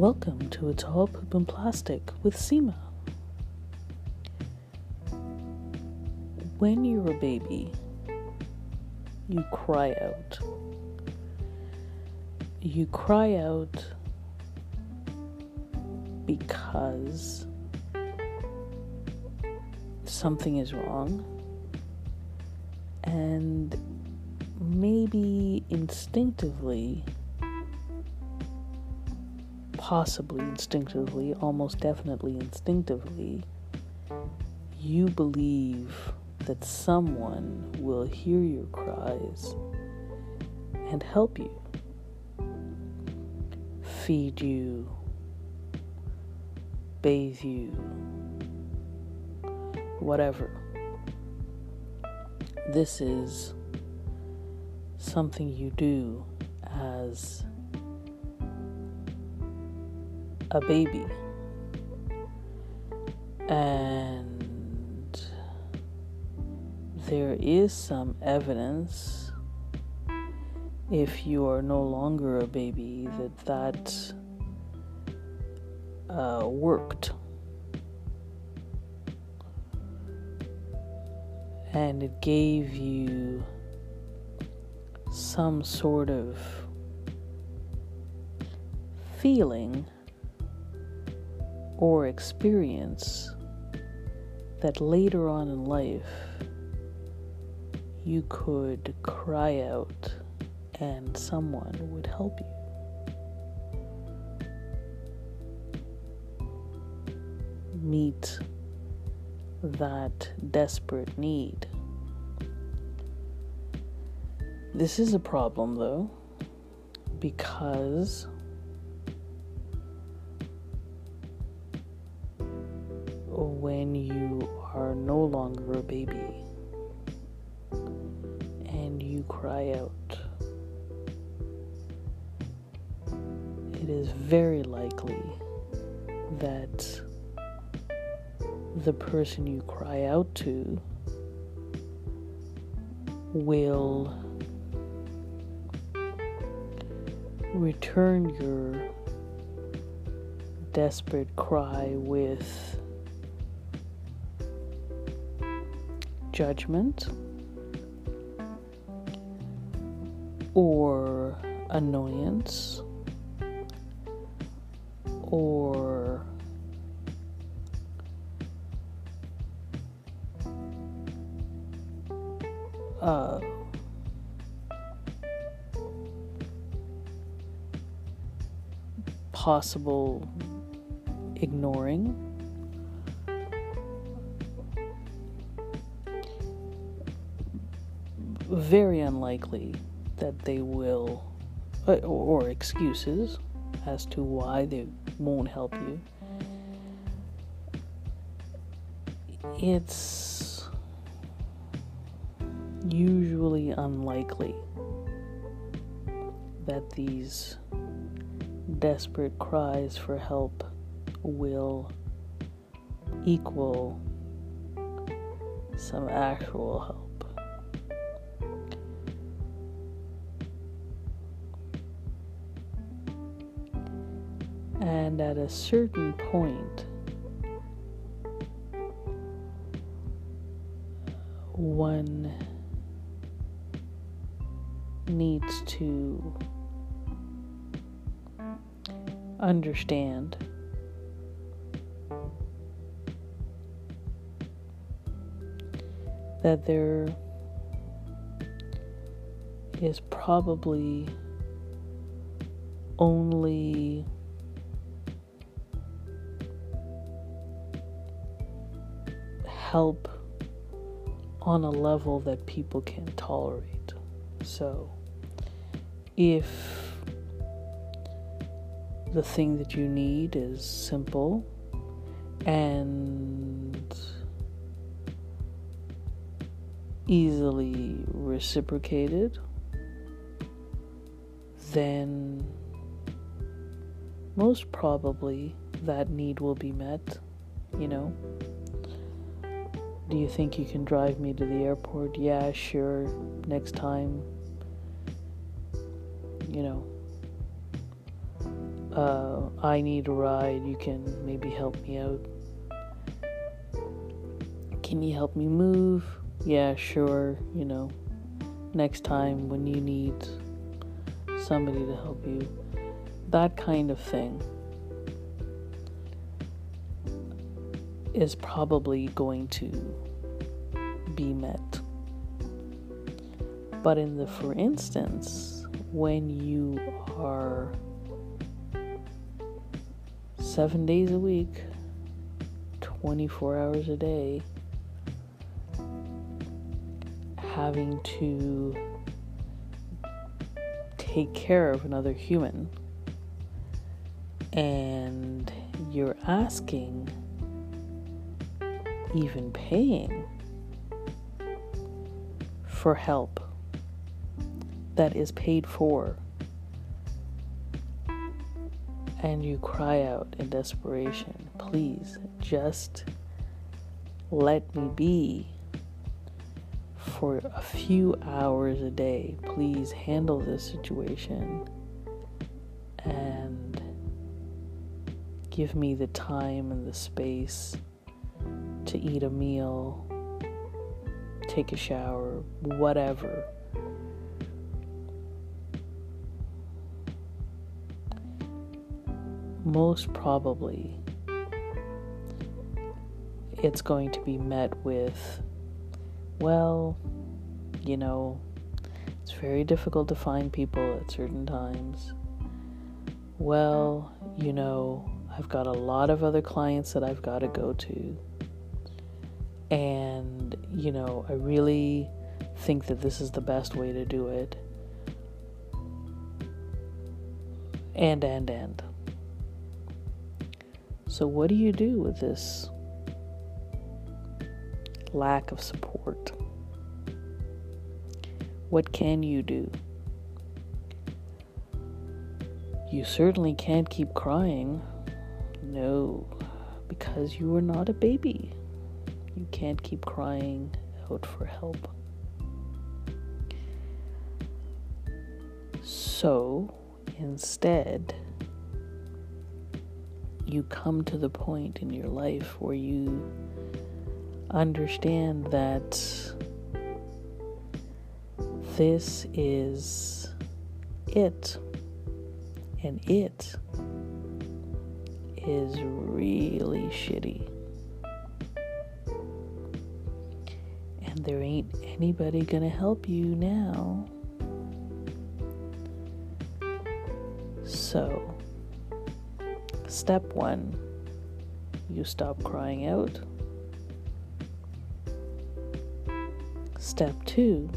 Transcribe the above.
Welcome to It's All Poop and Plastic with Seema. When you're a baby, you cry out. You cry out because something is wrong and maybe instinctively possibly instinctively, almost definitely instinctively, you believe that someone will hear your cries and help you, feed you, bathe you, whatever. This is something you do as a baby. And there is some evidence, if you are no longer a baby, that that uh, worked. And it gave you some sort of feeling or experience that later on in life you could cry out and someone would help you. Meet that desperate need. This is a problem though, because when you are no longer a baby and you cry out. It is very likely that the person you cry out to will return your desperate cry with judgment or annoyance or uh, possible ignoring very unlikely that they will, uh, or excuses as to why they won't help you. It's usually unlikely that these desperate cries for help will equal some actual help. And at a certain point, one needs to understand that there is probably only help on a level that people can tolerate. So, if the thing that you need is simple and easily reciprocated, then most probably that need will be met, you know. Do you think you can drive me to the airport? Yeah, sure. Next time. You know. uh, I need a ride. You can maybe help me out. Can you help me move? Yeah, sure. You know, next time when you need somebody to help you. That kind of thing is probably going to be met. But in the for instance, when you are seven days a week, 24 hours a day, having to take care of another human, and you're asking, even paying for help that is paid for and you cry out in desperation, please just let me be for a few hours a day. Please handle this situation and give me the time and the space to eat a meal, take a shower, whatever. most probably it's going to be met with, well, you know, it's very difficult to find people at certain times. Well, you know, I've got a lot of other clients that I've got to go to. And, you know, I really think that this is the best way to do it. And, and, and. So, what do you do with this lack of support? What can you do? You certainly can't keep crying. No, because you are not a baby. You can't keep crying out for help. So, instead, you come to the point in your life where you understand that this is it, and it is really shitty. There ain't anybody gonna help you now. So, Step one, you stop crying out. Step two,